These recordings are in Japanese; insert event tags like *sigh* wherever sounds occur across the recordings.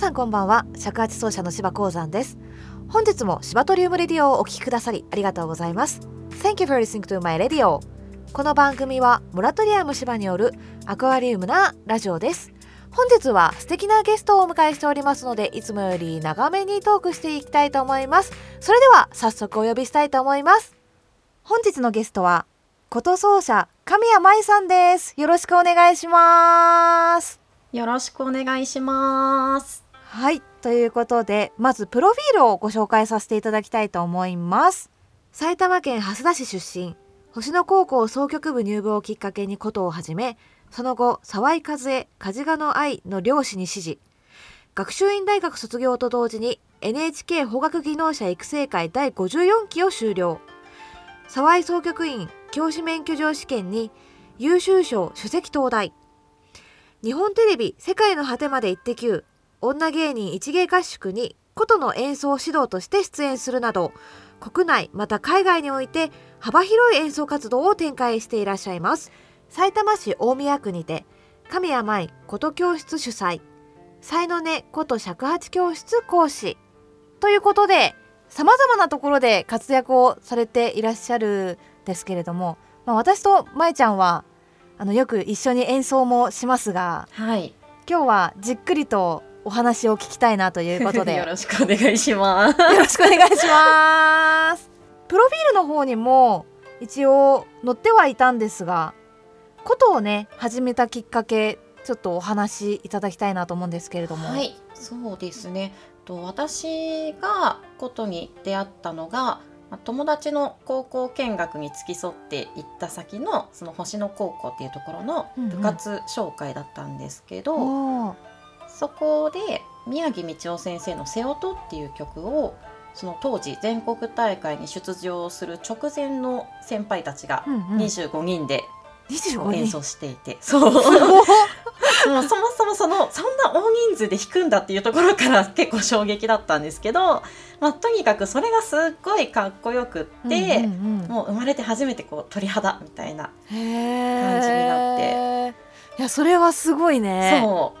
さんこんばんは。尺八奏者の芝鉱山です。本日も芝トリウムレディオをお聞きくださりありがとうございます。Thank you for listening to my radio. この番組はモラトリアム芝によるアクアリウムなラジオです。本日は素敵なゲストをお迎えしておりますのでいつもより長めにトークしていきたいと思います。それでは早速お呼びしたいと思います。本日のゲストは琴奏者神谷舞さんです。よろしくお願いします。よろしくお願いします。はい。ということでまずプロフィールをご紹介させていただきたいと思います。埼玉県蓮田市出身。星野高校総局部入部をきっかけに琴を始めその後沢井和恵梶賀の愛の漁師に師事学習院大学卒業と同時に NHK 法学技能者育成会第54期を修了。沢井総局員教師免許状試験に優秀賞首席東大。日本テレビ世界の果てまで行ってきゅ女芸人一芸合宿に琴の演奏指導として出演するなど国内また海外において幅広い演奏活動を展開していらっしゃいます。埼玉市大宮区にて神谷舞琴教室主催。才の根琴尺八教室講師。ということでさまざまなところで活躍をされていらっしゃるんですけれども、まあ、私と舞ちゃんはあのよく一緒に演奏もしますが、はい、今日はじっくりとお話を聞きたいなということで。*laughs* よろしくお願いします。よろしくお願いします。プロフィールの方にも一応載ってはいたんですがことをね始めたきっかけちょっとお話しいただきたいなと思うんですけれども。はいそうですね。と私がことに出会ったのが友達の高校見学に付き添って行った先のその星野高校っていうところの部活紹介だったんですけど、うんうん、そこで宮城道夫先生の「瀬音」っていう曲をその当時全国大会に出場する直前の先輩たちが25人で演奏していて、うんうん、そう。もうそもそもそのそんな大人数で弾くんだっていうところから結構衝撃だったんですけど、まあ、とにかくそれがすっごいかっこよくって、うんうんうん、もう生まれて初めてこう鳥肌みたいな感じになって。いやそれはすごいね。そ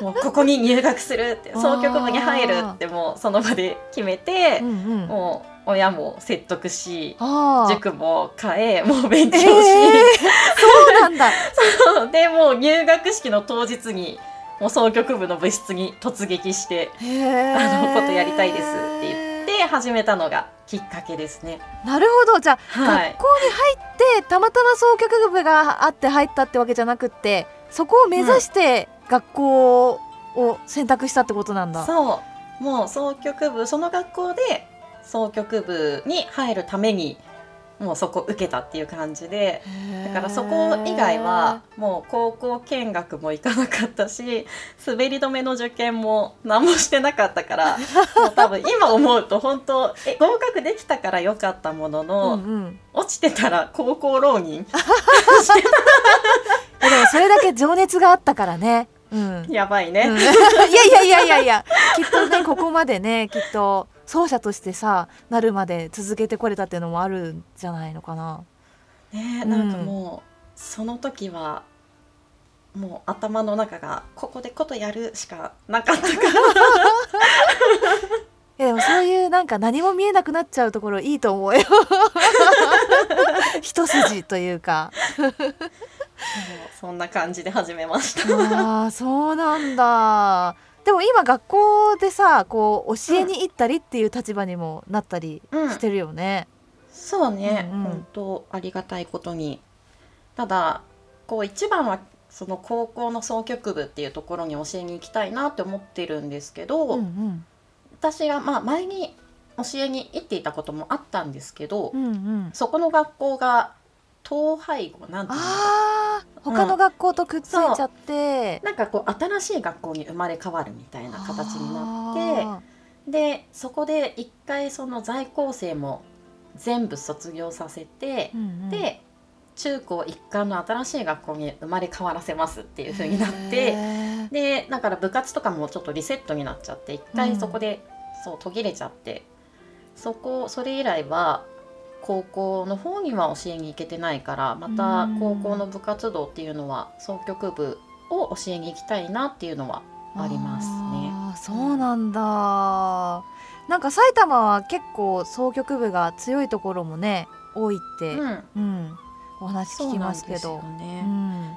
う。*laughs* もうここに入学するって総局部に入るってもうその場で決めて、うんうん、もう親も説得し塾も変えもう勉強し、えー、そうなんだ。*laughs* そう。でもう入学式の当日にもう総局部の部室に突撃して「あのことやりたいです」って言って始めたのがきっかけですね。なるほどじゃあ、はい、学校に入ってたまたま総局部があって入ったってわけじゃなくってそこを目指して学校を選択したってことなんだ。うん、そうもう総局部その学校で総局部に入るためにもうそこ受けたっていう感じでだからそこ以外はもう高校見学も行かなかったし滑り止めの受験も何もしてなかったからもう多分今思うと本当え合格できたからよかったものの、うんうん、落ちてたら高校浪人。してたでもそれだけ情熱があったからね。うん、*laughs* やばいね、うん、*laughs* いやいやいやいやいや。きっとねここまでねきっと奏者としてさなるまで続けてこれたっていうのもあるんじゃないのかな。ねなんかもう、その時はもう頭の中がここでことやるしかなかったから *laughs* いやでもそういうなんか何も見えなくなっちゃうところいいと思うよ。*laughs* 一筋というか。*laughs* そんな感じで始めました。ああそうなんだでも今学校でさこう教えに行ったりっていう立場にもなったりしてるよね。うん、そうね、うんうん、本当ありがたいことに。ただこう一番はその高校の総局部っていうところに教えに行きたいなって思ってるんですけど、うんうん、私がまあ前に教えに行っていたこともあったんですけど、うんうん、そこの学校が統廃合なんていうの他の学校とくっついちゃって、う。ん、なんかこう新しい学校に生まれ変わるみたいな形になってでそこで一回その在校生も全部卒業させて、うんうん、で中高一貫の新しい学校に生まれ変わらせますっていう風になってでだから部活とかもちょっとリセットになっちゃって一回そこで、うん、そう途切れちゃってそこそれ以来は高校の方には教えに行けてないからまた高校の部活動っていうのは総局部を教えに行きたいなっていうのはありますね。そうなんだ、なんか埼玉は結構箏曲部が強いところもね多いって、うん。うん。お話聞きますけど。ね。うん。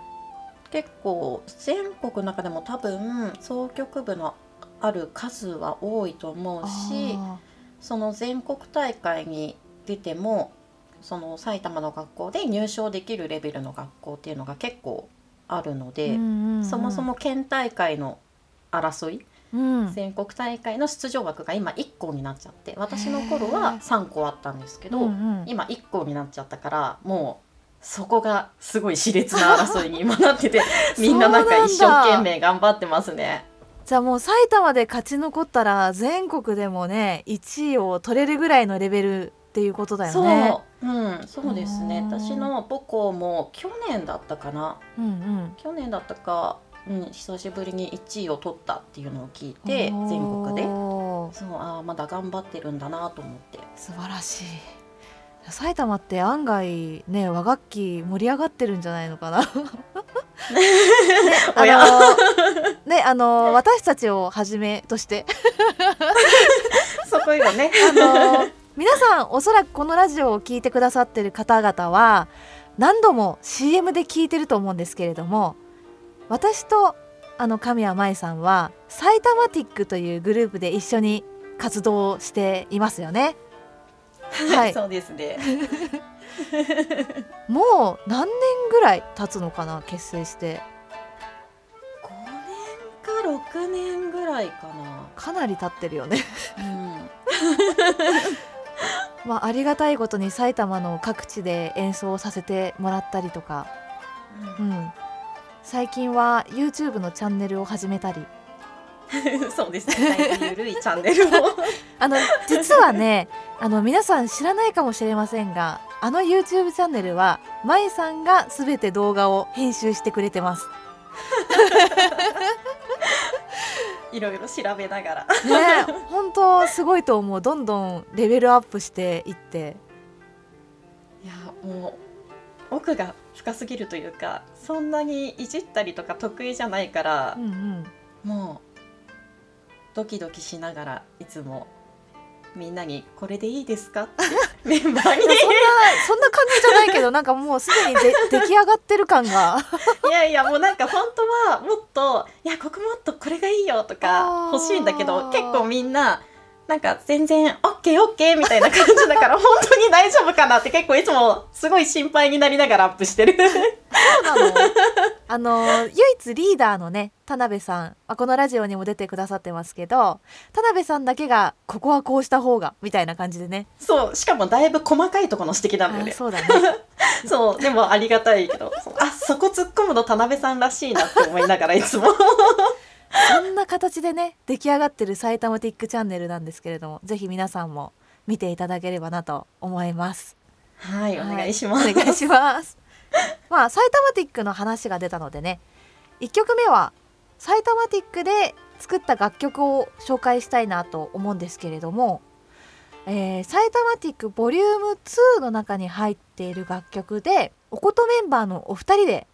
結構全国の中でも多分総局部のある数は多いと思うしあその全国大会に出てもその埼玉の学校で入賞できるレベルの学校っていうのが結構あるのーで、そもそも県大会の争いうん。全国大会の出場枠が今1校になっちゃって私の頃は3校あったんですけど、うんうん。今1校になっちゃったからもうそこがすごい熾烈な争いに *laughs* 今なっててみんななんか一生懸命頑張ってますね。じゃあもう埼玉で勝ち残ったら全国でもね1位を取れるぐらいのレベルっていうことだよね。そう、うん、そうですね。私の母校も去年だったかな。うんうん。去年だったか、うん、久しぶりに1位を取ったっていうのを聞いて全国で。そうあーまだ頑張ってるんだなと思って。素晴らしい。埼玉って案外ね和楽器盛り上がってるんじゃないのかな。*laughs* ねあのねあの私たちをはじめとして。*laughs* そこ今ね。あの皆さんおそらくこのラジオを聞いてくださってる方々は何度も CM で聞いてると思うんですけれども私とあの神谷舞さんはサイタマティックというグループで一緒に活動していますよね。はい。*laughs* そうですね。*laughs* もう何年ぐらい経つのかな結成して。5年か6年ぐらいかかなり経ってるよね。な、うん、*laughs* *laughs* まあありがたいことに埼玉の各地で演奏させてもらったりとか、うん、最近は YouTube のチャンネルを始めたり。*laughs* そうですね。だいぶゆるいチャンネルを。*laughs* あの実はねあの皆さん知らないかもしれませんがあの YouTube チャンネルはまいさんが全て動画を編集してくれてます。いろいろ調べながら。ね本当すごいと思う。どんどんレベルアップしていって。いやもう奥が深すぎるというかそんなにいじったりとか得意じゃないからう、んうん。もうドキドキしながらいつもみんなに「これでいいですか?」ってメンバーに。そんなそんな感じじゃないけどなんかもうすでにで *laughs* 出来上がってる感が。*laughs* いやいやもうなんか本当はもっと「いやここもっとこれがいいよ」とか欲しいんだけど結構みんななんか全然「オッケーオッケー」みたいな感じだから本当に大丈夫かなって結構いつもすごい心配になりながらアップしてる。そうなのあの唯一リーダーのね田辺さん、まあ、このラジオにも出てくださってますけど田辺さんだけがここはこうした方がみたいな感じでねそうしかもだいぶ細かいところの指摘なんだよね。あそうだね *laughs* そうでもありがたいけどあそこ突っ込むの田辺さんらしいなって思いながらいつも。そんな形でね出来上がってる埼玉ティックチャンネルなんですけれどもぜひ皆さんも見ていただければなと思います。はいおは願いします。お願いします。まあ埼玉ティックの話が出たのでね1曲目は埼玉ティックで作った楽曲を紹介したいなと思うんですけれども、えー、埼玉ティックボリューム2の中に入っている楽曲でおことメンバーのお二人で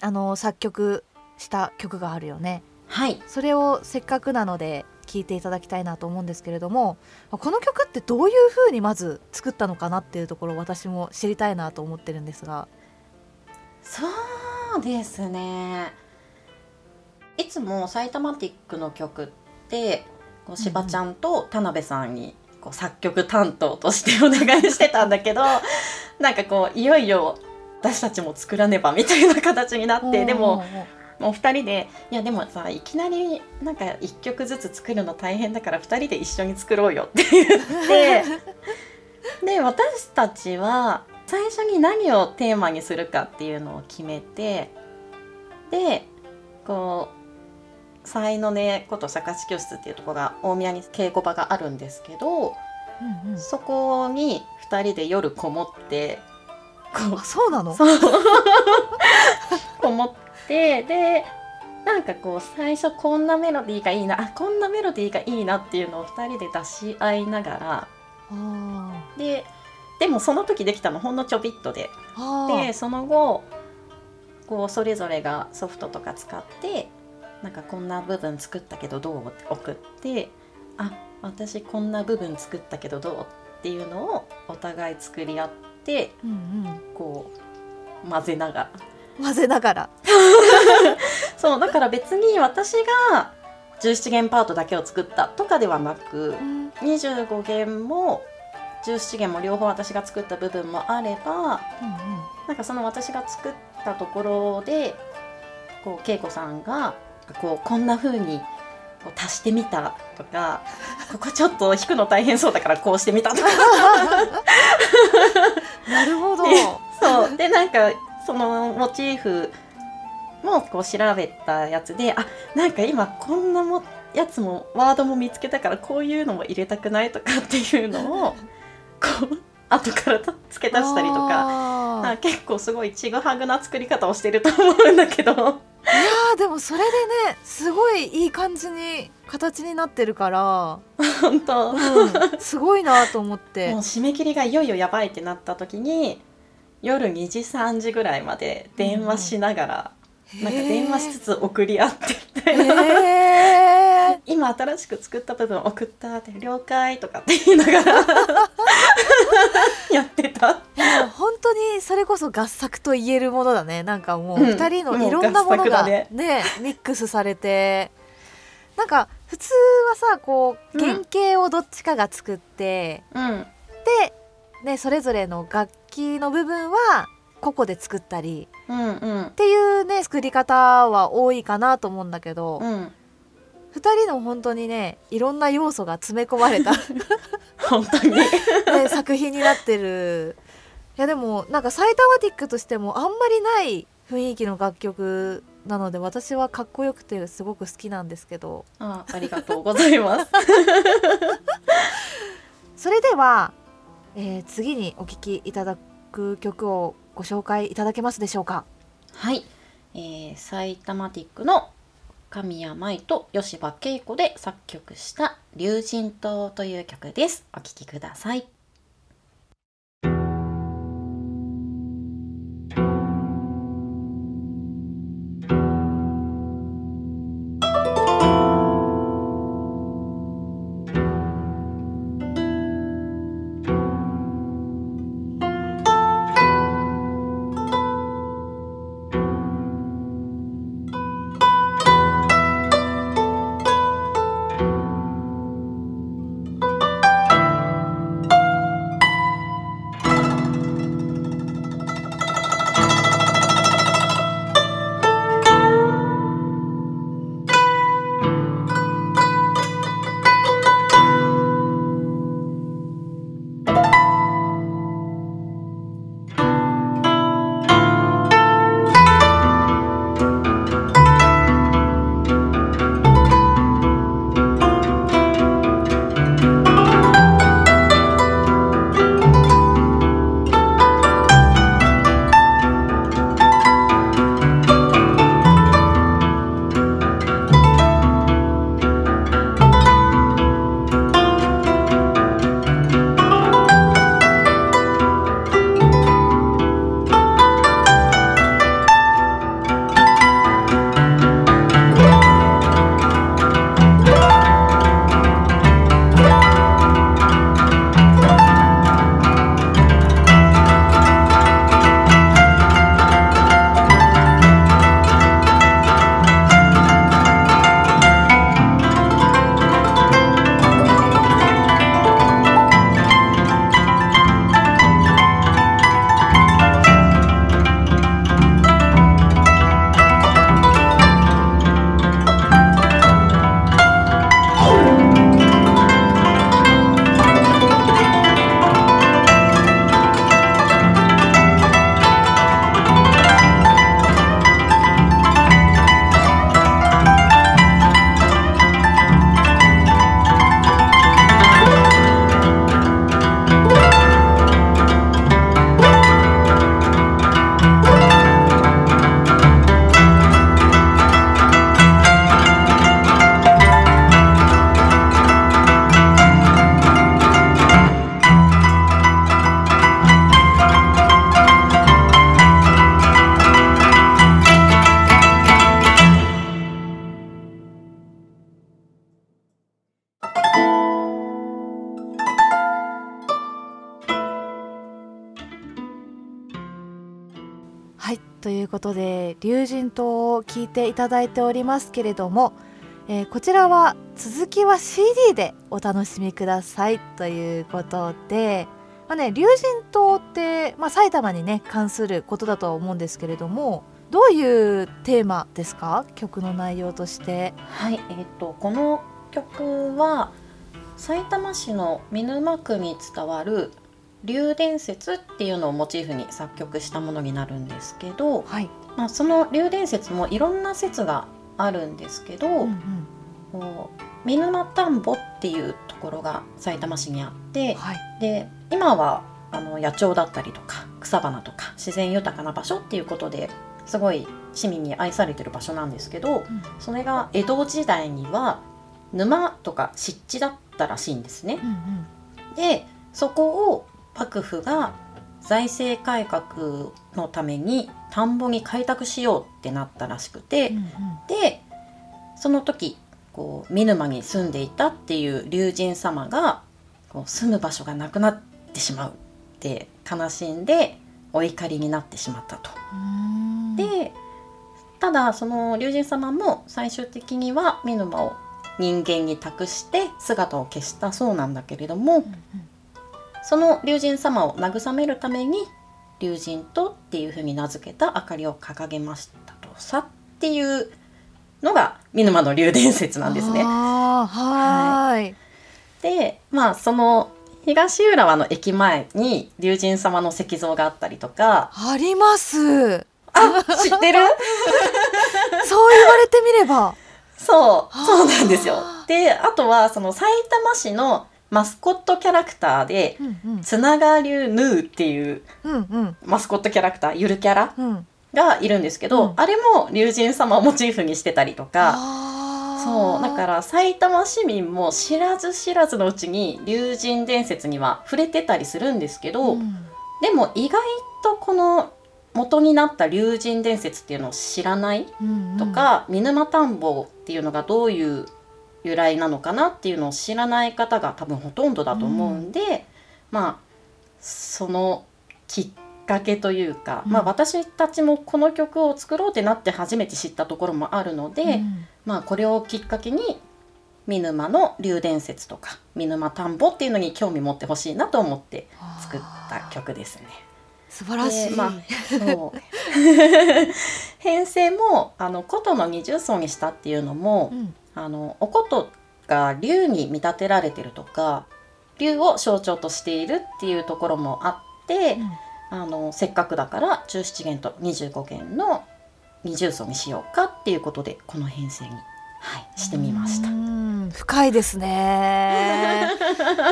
あの作曲した曲があるよねはい。それをせっかくなので聴いていただきたいなと思うんですけれどもこの曲ってどういう風にまず作ったのかなっていうところを私も知りたいなと思ってるんですが。そうですね。いつもサイタマティックの曲ってこうしばちゃんと田辺さんにこう作曲担当としてお願いしてたんだけどなんかこういよいよ私たちも作らねばみたいな形になってでももう2人で「いやでもさいきなりなんか1曲ずつ作るの大変だから2人で一緒に作ろうよ」って言って *laughs* で私たちは最初に何をテーマにするかっていうのを決めてでこう才のねこと釈迦教室っていうところが大宮に稽古場があるんですけどうんうん。そこに2人で夜こもってこそうなの？*laughs* こもってでなんかこう最初こんなメロディーがいいなあこんなメロディーがいいなっていうのを2人で出し合いながらあででもその時できたのほんのちょびっとで。でその後こうそれぞれがソフトとか使ってなんかこんな部分作ったけどどうって送ってあ私こんな部分作ったけどどうっていうのをお互い作り合ってうんうん。こう混ぜながら混ぜながら。*laughs* そうだから別に私が17弦パートだけを作ったとかではなくうん。25弦も17弦も両方私が作った部分もあればなんかその私が作ったところでこう恵子さんがこうこんな風にこう足してみたとかここちょっと弾くの大変そうだからこうしてみたとか。*laughs* なるほど。*laughs* そう。でなんかそのモチーフもこう調べたやつであなんか今こんなもやつもワードも見つけたからこういうのも入れたくないとかっていうのをこう後からつけ足したりとか。あー。あ結構すごいちぐはぐな作り方をしてると思うんだけど。いやーでもそれでねすごいいい感じに形になってるから、*laughs* 本当、うもん、すごいなと思っうて締め切りがいよいよやばいってなった時に夜2時3時ぐらいまで電話しながら、なんか電話しつつ送り合ってみたいな、*laughs* 今新しく作った部分送ったって了解とかって言いながら。*laughs* やってた。本当にそれこそ合作と言えるものだね。なんかもううん。二人のいろんなものが作だね。ねミックスされて。なんか普通はさこううん。原型をどっちかが作って、うん。で、ね、それぞれの楽器の部分は個々で作ったりうんうん。っていうね作り方は多いかなと思うんだけど、うん。二人の本当にねいろんな要素が詰め込まれた、*laughs* 本当に。ね、作品になってる。いやでもなんか埼玉ティックとしてもあんまりない雰囲気の楽曲なので私はかっこよくてすごく好きなんですけど。あありがとうございます。*laughs* それでは、えー次にお聴きいただく曲をご紹介いただけますでしょうか？はい、えー、サイタマティックの神谷舞と吉羽恵子で作曲した「竜神島」という曲です。お聴きください「龍神島を聞いていただいておりますけれども、えー、こちらは続きは CD でお楽しみくださいということで、まあね、龍神島って、まあ、埼玉にね関することだとは思うんですけれどもどういうテーマですか？曲の内容として。はいえーと、この曲はさいたま市の見沼区に伝わる龍伝説っていうのをモチーフに作曲したものになるんですけど、はいまあ、その龍伝説もいろんな説があるんですけど、うんうん、見沼田んぼっていうところがさいたま市にあって、はい、で今はあの野鳥だったりとか草花とか自然豊かな場所っていうことですごい市民に愛されてる場所なんですけど、うん、それが江戸時代には沼とか湿地だったらしいんですね。うんうん、でそこを幕府が財政改革のために田んぼに開拓しようってなったらしくて、うんうん、でその時こう見沼に住んでいたっていう龍神様がこう住む場所がなくなってしまうって悲しんでお怒りになってしまったと。でただその龍神様も最終的には見沼を人間に託して姿を消したそうなんだけれども、うんうん、その龍神様を慰めるために龍神とっていうふうに名付けた明かりを掲げましたとさっていうのが見沼の龍伝説なんですね。はい、でまあその東浦和の駅前に龍神様の石像があったりとか。あります。あ知ってる？*laughs* そう言われてみれば。そうそうなんですよ。であとはそのさいたま市のマスコットキャラクターで、うんうん、つながりゅうヌーっていうマスコットキャラクターゆるキャラ、がいるんですけど、うん、あれも龍神様をモチーフにしてたりとか。そうだから埼玉市民も知らず知らずのうちに龍神伝説には触れてたりするんですけど、うん、でも意外とこの元になった龍神伝説っていうのを知らないとか、見沼田ん。ぼっていうのがどういう由来なのかなっていうのを知らない方が多分ほとんどだと思うんで、うん、まあそのきっかけというか、うん、まあ、私たちもこの曲を作ろうってなって初めて知ったところもあるので、うん、まあ、これをきっかけに見沼の龍伝説とか見沼田んぼっていうのに興味持ってほしいなと思って作った曲ですね。素晴らしい、まあ、そう。*laughs* 編成もあの琴の二重奏にしたっていうのも、うん、あのお琴が竜に見立てられてるとか竜を象徴としているっていうところもあって、うん。あのせっかくだから17弦と25弦の二重奏にしようかっていうことでこの編成に、はい、してみました。深いですね。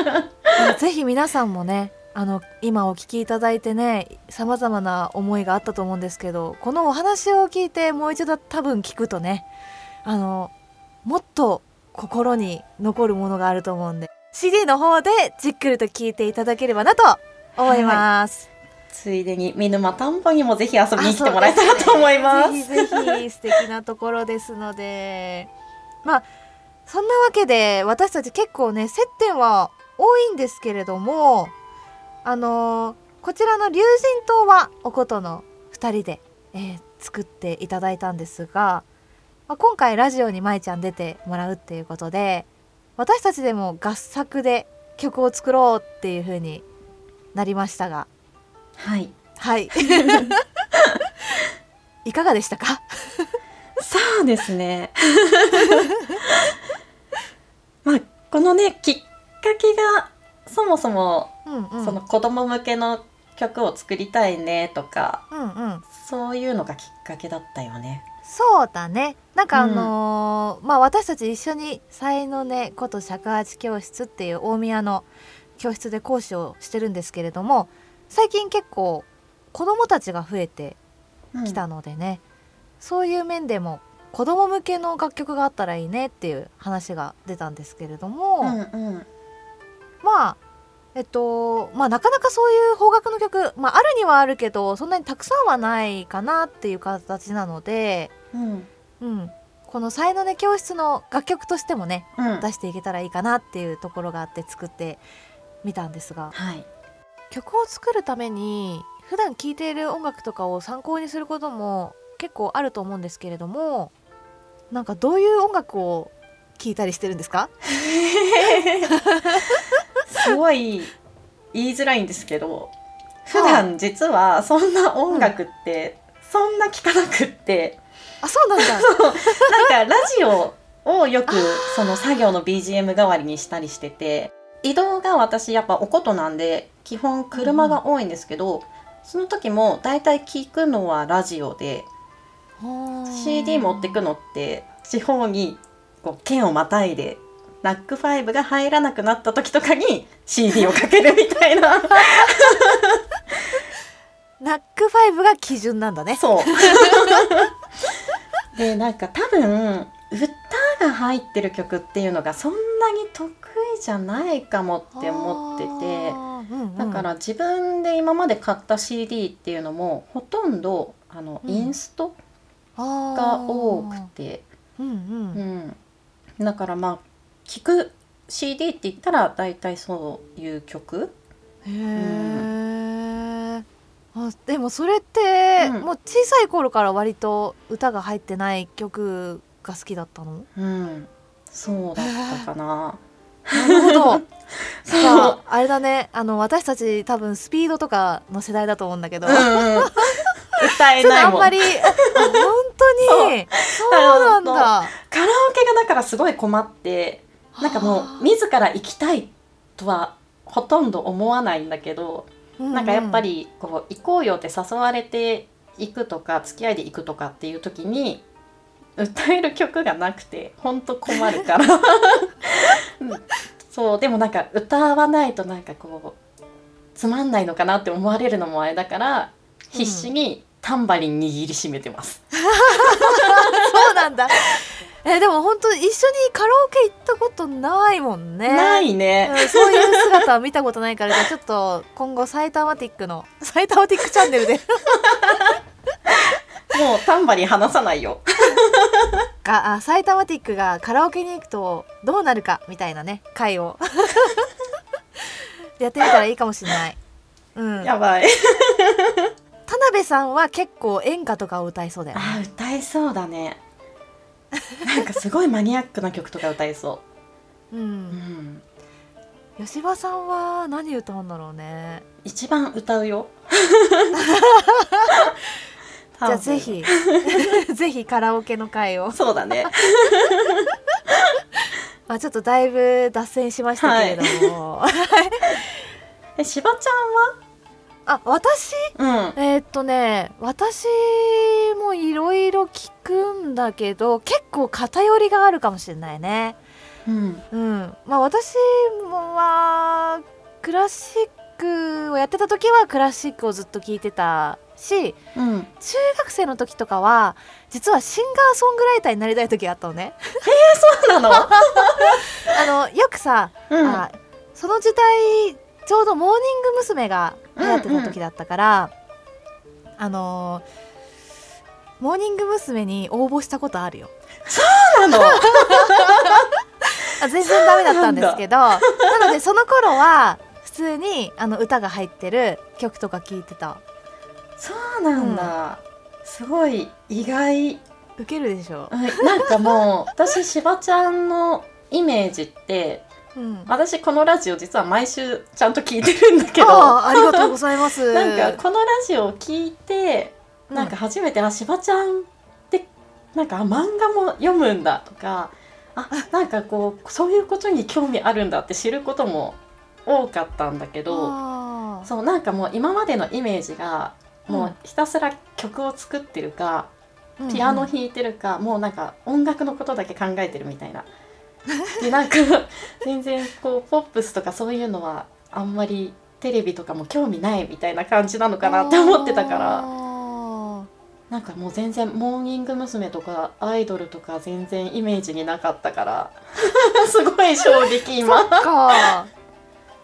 *laughs* ぜひ皆さんもねあの今お聞きいただいてねさまざまな思いがあったと思うんですけどこのお話を聞いてもう一度多分聞くとねあのもっと心に残るものがあると思うんで CD の方でじっくりと聞いていただければなと思います。はいついでに見沼田んぼにもぜひ遊びに来てもらえたらと思います。すね、ぜひぜひ素敵なところですので、まあそんなわけで私たち結構ね接点は多いんですけれども、あのー、こちらの龍神島はおことの2人で、えー、作っていただいたんですが、まあ、今回ラジオに舞ちゃん出てもらうっていうことで私たちでも合作で曲を作ろうっていう風になりましたが。はい。はい。*laughs* いかがでしたか？そうですね。*laughs* まあこのねきっかけがそもそも、うんうん、その子供向けの曲を作りたいねとか、うんうん、そういうのがきっかけだったよね。そうだね。なんかあのーうん、まあ私たち一緒に才のねこと尺八教室っていう大宮の教室で講師をしてるんですけれども最近結構子供たちが増えてきたのでね、うん、そういう面でも子供向けの楽曲があったらいいねっていう話が出たんですけれども、うんうん、まあえっとまあなかなかそういう邦楽の曲、まあ、あるにはあるけどそんなにたくさんはないかなっていう形なので、うん。うん、この「才能ね教室」の楽曲としてもね、うん、出していけたらいいかなっていうところがあって作ってみたんですが、はい、曲を作るために普段聴いている音楽とかを参考にすることも結構あると思うんですけれどもなんかどういう音楽を聴いたりしてるんですか？*laughs* すごい言いづらいんですけど普段実はそんな音楽ってそんな聞かなくって、あそうなんだ。*laughs* なんかラジオをよくその作業の BGM 代わりにしたりしてて移動が私やっぱおことなんで基本車が多いんですけど、その時も大体聞くのはラジオで CD 持ってくのって地方にこう県をまたいでナックファイブが入らなくなった時とかに CD をかけるみたいな *laughs* ナックファイブが基準なんだね。そう。*laughs* でなんか多分歌が入ってる曲っていうのがそんなに得意じゃないかもって思ってて。てだから自分で今まで買った CD っていうのもほとんどあの、うん。インストがが多くて、うんうん。うん、だからまあ聞く CD って言ったら大体そういう曲。へえ、あでもそれって、うん。もう小さい頃から割と歌が入ってない曲が好きだったの？うん。そうだったかな。なるほど。そうああれだね。あの私たち多分スピードとかの世代だと思うんだけど、うんうん、歌えないもん。*laughs* あんまりあ本当に。そう。なんだ。カラオケがだからすごい困ってなんかもう自ら行きたいとはほとんど思わないんだけど、なんかやっぱりこう行こうよって誘われて行くとか付き合いで行くとかっていう時に歌える曲がなくてほんと困るから、うん。そうでもなんか歌わないとなんかこうつまんないのかなって思われるのもあれだから必死にタンバリン握りしめてます。*laughs* そうなんだえでも本当一緒にカラオケ行ったことないもんねないね。うんそういう姿は見たことないからじゃあちょっと今後サイタマティックのサイタマティックチャンネルで *laughs* もうタンバリン離さないよ。*laughs* があサイタマティックがカラオケに行くとどうなるかみたいなね回を *laughs* やってみたらいいかもしれない。うん、やばい。田辺さんは結構演歌とかを歌いそうだよね。あ歌えそうだね。*laughs* なんかすごいマニアックな曲とか歌えそうう。うんん。吉羽さんは何歌うんだろうね。一番歌うよ。*laughs* じゃあぜ。ひ *laughs* ぜひカラオケの回を。そうだね。まあちょっとだいぶ脱線しましたけれども。え、しばちあ私？ゃんは。えーっとね私もいろいろ聞くんだけど結構偏りがあるかもしれないね。うん。うん。うん、まあ私はクラシックをやってた時はクラシックをずっと聞いてたしうん。中学生の時とかは実はシンガーソングライターになりたい時があったのね。そうなの？*laughs* あのよくさ、うん。あその時代ちょうどモーニング娘。が流行ってた時だったから、あのモーニング娘。に応募したことあるよ。そうなの？*laughs* あ全然ダメだったんですけどなのでその頃は普通にあの歌が入ってる曲とか聴いてたそうなんだ。すごい意外。ウケるでしょ、うんなんかもう私しばちゃんのイメージってうん、私このラジオ実は毎週ちゃんと聞いてるんだけど。ありがとうございます。*laughs* なんかこのラジオを聞いてなんか初めて、あしばちゃんってなんかあ漫画も読むんだとかあなんかこうそういうことに興味あるんだって知ることも多かったんだけどそうなんかもう今までのイメージがもうひたすら曲を作ってるか、ピアノ弾いてるか、もうなんか音楽のことだけ考えてるみたいな。でなんか全然こうポップスとかそういうのはあんまりテレビとかも興味ないみたいな感じなのかなって思ってたから。あなんかもう全然モーニング娘。とかアイドルとか全然イメージになかったから。*laughs* すごい衝撃ー今。そっか。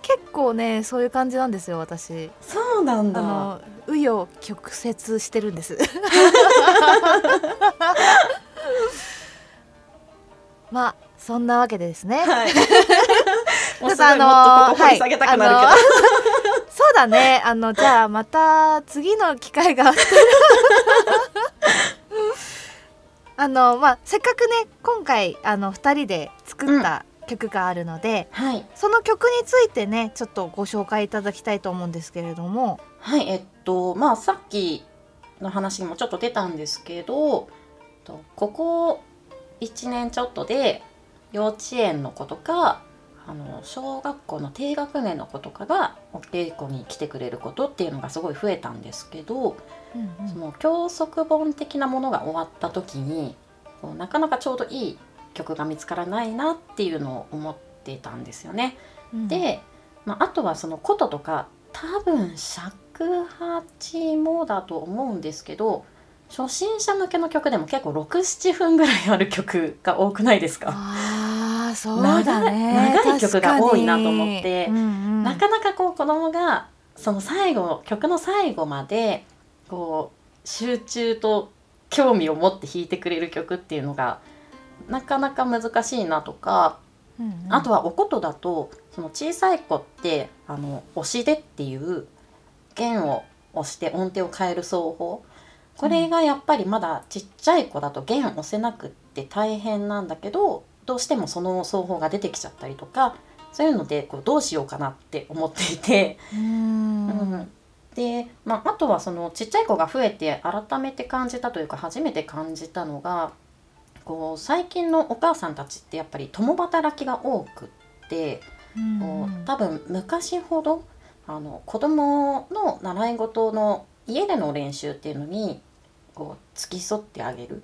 結構ねそういう感じなんですよ私。そうなんだ。紆余曲折してるんです。*laughs* まあそんなわけでですね。はい。*laughs* もうすっとここ掘り下げたくなるけど、*laughs* そうだね。あのじゃあまた次の機会があったら。*laughs* あのまあせっかくね今回あの2人で作った曲があるので、はい。その曲についてねちょっとご紹介いただきたいと思うんですけれども。はいえっとまあさっきの話にもちょっと出たんですけどとここ1年ちょっとで幼稚園の子とかあの小学校の低学年の子とかがお稽古に来てくれることっていうのがすごい増えたんですけど、その教則本的なものが終わった時にこうなかなかちょうどいい曲が見つからないなっていうのを思っていたんですよね。うんで、まあ、あとはその琴とか多分尺八もだと思うんですけど初心者向けの曲でも結構67分ぐらいある曲が多くないですか？あーそうだね。長い曲が多いなと思って。うんうん。なかなかこう子供がその最後曲の最後までこう集中と興味を持って弾いてくれる曲っていうのがなかなか難しいなとかうんうん。あとはお琴だとその小さい子ってあの押し出っていう弦を押して音程を変える奏法これがやっぱりまだちっちゃい子だと弦押せなくって大変なんだけどどうしてもその奏法が出てきちゃったりとかそういうのでこうどうしようかなって思っていて、うーん。うん。で、まあ、あとはそのちっちゃい子が増えて改めて感じたというか初めて感じたのがこう最近のお母さんたちってやっぱり共働きが多くって。うん。こう多分昔ほどあの子供の習い事の家での練習っていうのにこう付き添ってあげるっ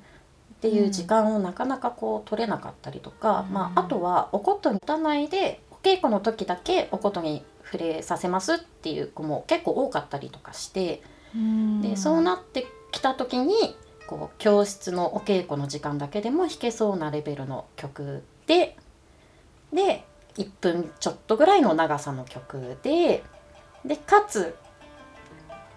ていう時間をなかなかこう取れなかったりとか、うん。まあ、あとはお琴に打たないでお稽古の時だけお琴に触れさせますっていう子も結構多かったりとかしてうん。でそうなってきた時にこう教室のお稽古の時間だけでも弾けそうなレベルの曲でで1分ちょっとぐらいの長さの曲ででかつ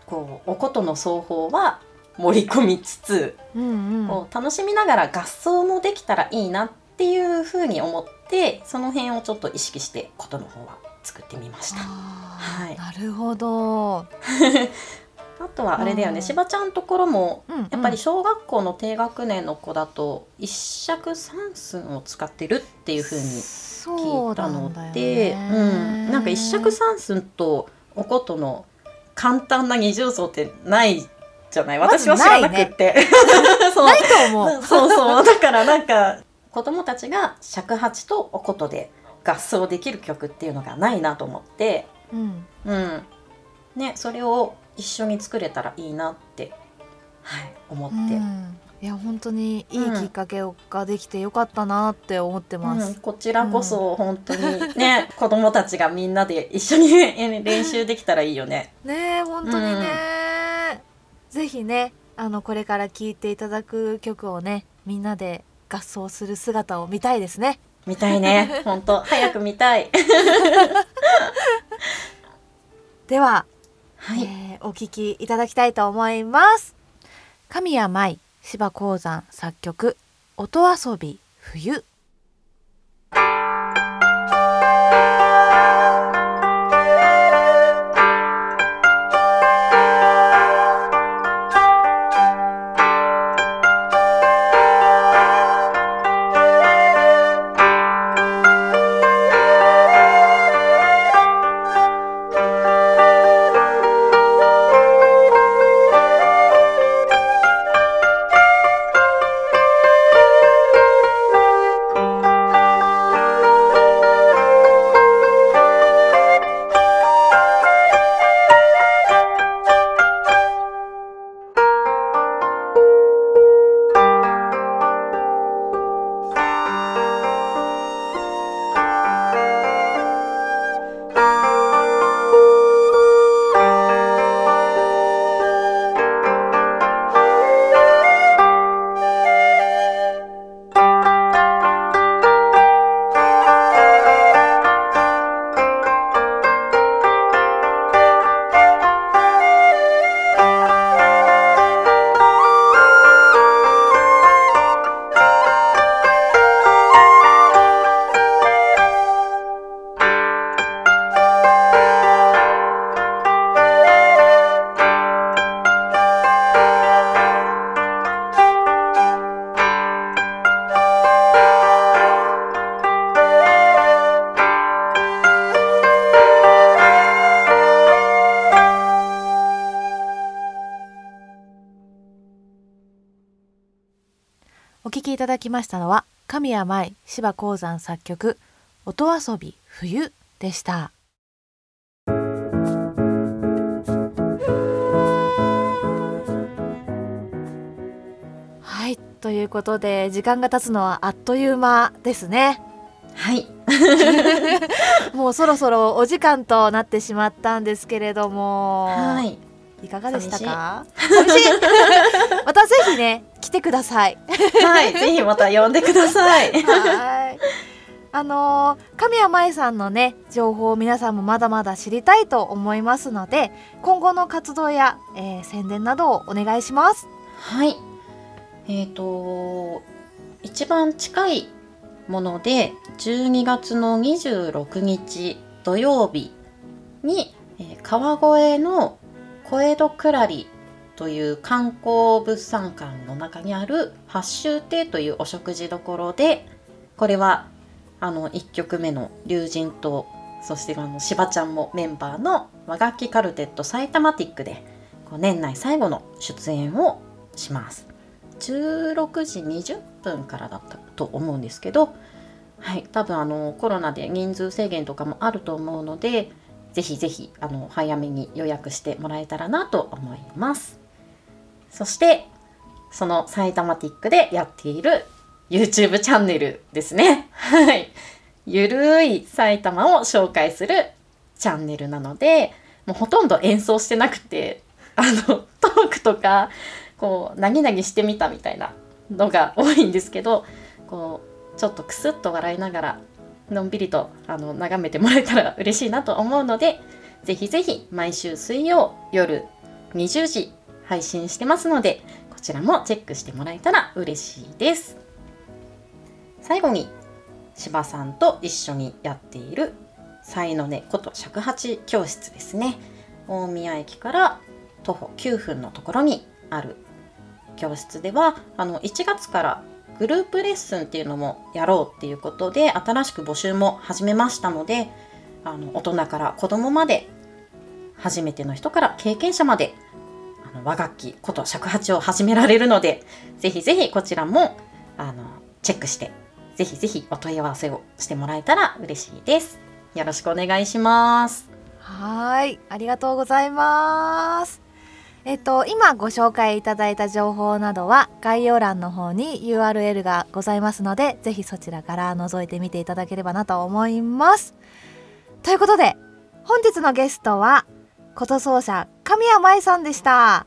こうお琴の奏法は盛り込みつつ、うんうん。楽しみながら合奏もできたらいいなっていうふうに思ってその辺をちょっと意識して琴の方は作ってみました。はい。なるほど、*laughs* あとはあれだようん。ねしばちゃんところもやっぱり小学校の低学年の子だと一尺三寸を使ってるっていう風にそう聞いたので、ねうん、なんか一尺三寸とお琴の簡単な二重奏ってないじゃない？私は知らなくって、*laughs* そう。ないと思う。そうそう。*laughs* だからなんか子供たちが尺八とお琴で合奏できる曲っていうのがないなと思って。うん。うん。ねそれを一緒に作れたらいいなって。はい思って、うん。いや本当にいいきっかけができてよかったなって思ってまうんす、こちらこそ本当にね、*laughs* 子供たちがみんなで一緒にね練習できたらいいよね。ねえ本当にね、ぜひねあのこれから聴いていただく曲をねみんなで合奏する姿を見たいですね。見たいね。*laughs* 本当。早く見たい。*laughs* では、はい、えーお聴きいただきたいと思います。神谷舞芝鉱山作曲音遊び冬「きましたのは神谷舞芝鉱山作曲音遊び冬でした。はいということで時間が経つのはあっという間ですね。はい。*laughs* もうそろそろお時間となってしまったんですけれどもはい。いかがでしたか？寂しい。*laughs* またぜひね来てください。はいぜひまた呼んでください。*laughs* はい。あのー神谷舞さんのね情報を皆さんもまだまだ知りたいと思いますので今後の活動や、えー宣伝などをお願いします。はい。えっ、と一番近いもので12月の26日土曜日に、えー川越の小江戸くらりという観光物産館の中にある八周亭というお食事どころでこれはあの1曲目の龍神とそしてあのしばちゃんもメンバーの和楽器カルテット埼玉ティックでこう年内最後の出演をします。16時20分からだったと思うんですけどはい多分あのコロナで人数制限とかもあると思うのでぜひぜひあの早めに予約してもらえたらなと思います。そしてその埼玉ティックでやっている YouTube チャンネルですね。はい。ゆるい埼玉を紹介するチャンネルなのでもうほとんど演奏してなくてあのトークとかこうなぎなぎしてみたみたいなのが多いんですけどこうちょっとクスッと笑いながらのんびりとあの眺めてもらえたら嬉しいなと思うのでぜひぜひ毎週水曜夜20時配信してますのでこちらもチェックしてもらえたら嬉しいです。最後に柴さんと一緒にやっている才の根こと尺八教室ですね。大宮駅から徒歩9分のところにある教室ではあの1月からグループレッスンっていうのもやろうっていうことで新しく募集も始めましたのであの大人から子供まで初めての人から経験者まで和楽器こと尺八を始められるのでぜひぜひこちらもあのチェックしてぜひぜひお問い合わせをしてもらえたら嬉しいです。よろしくお願いします。はいありがとうございますえっと今ご紹介いただいた情報などは概要欄の方に URL がございますのでぜひそちらから覗いてみていただければなと思いますということで本日のゲストは琴奏者神谷舞さんでした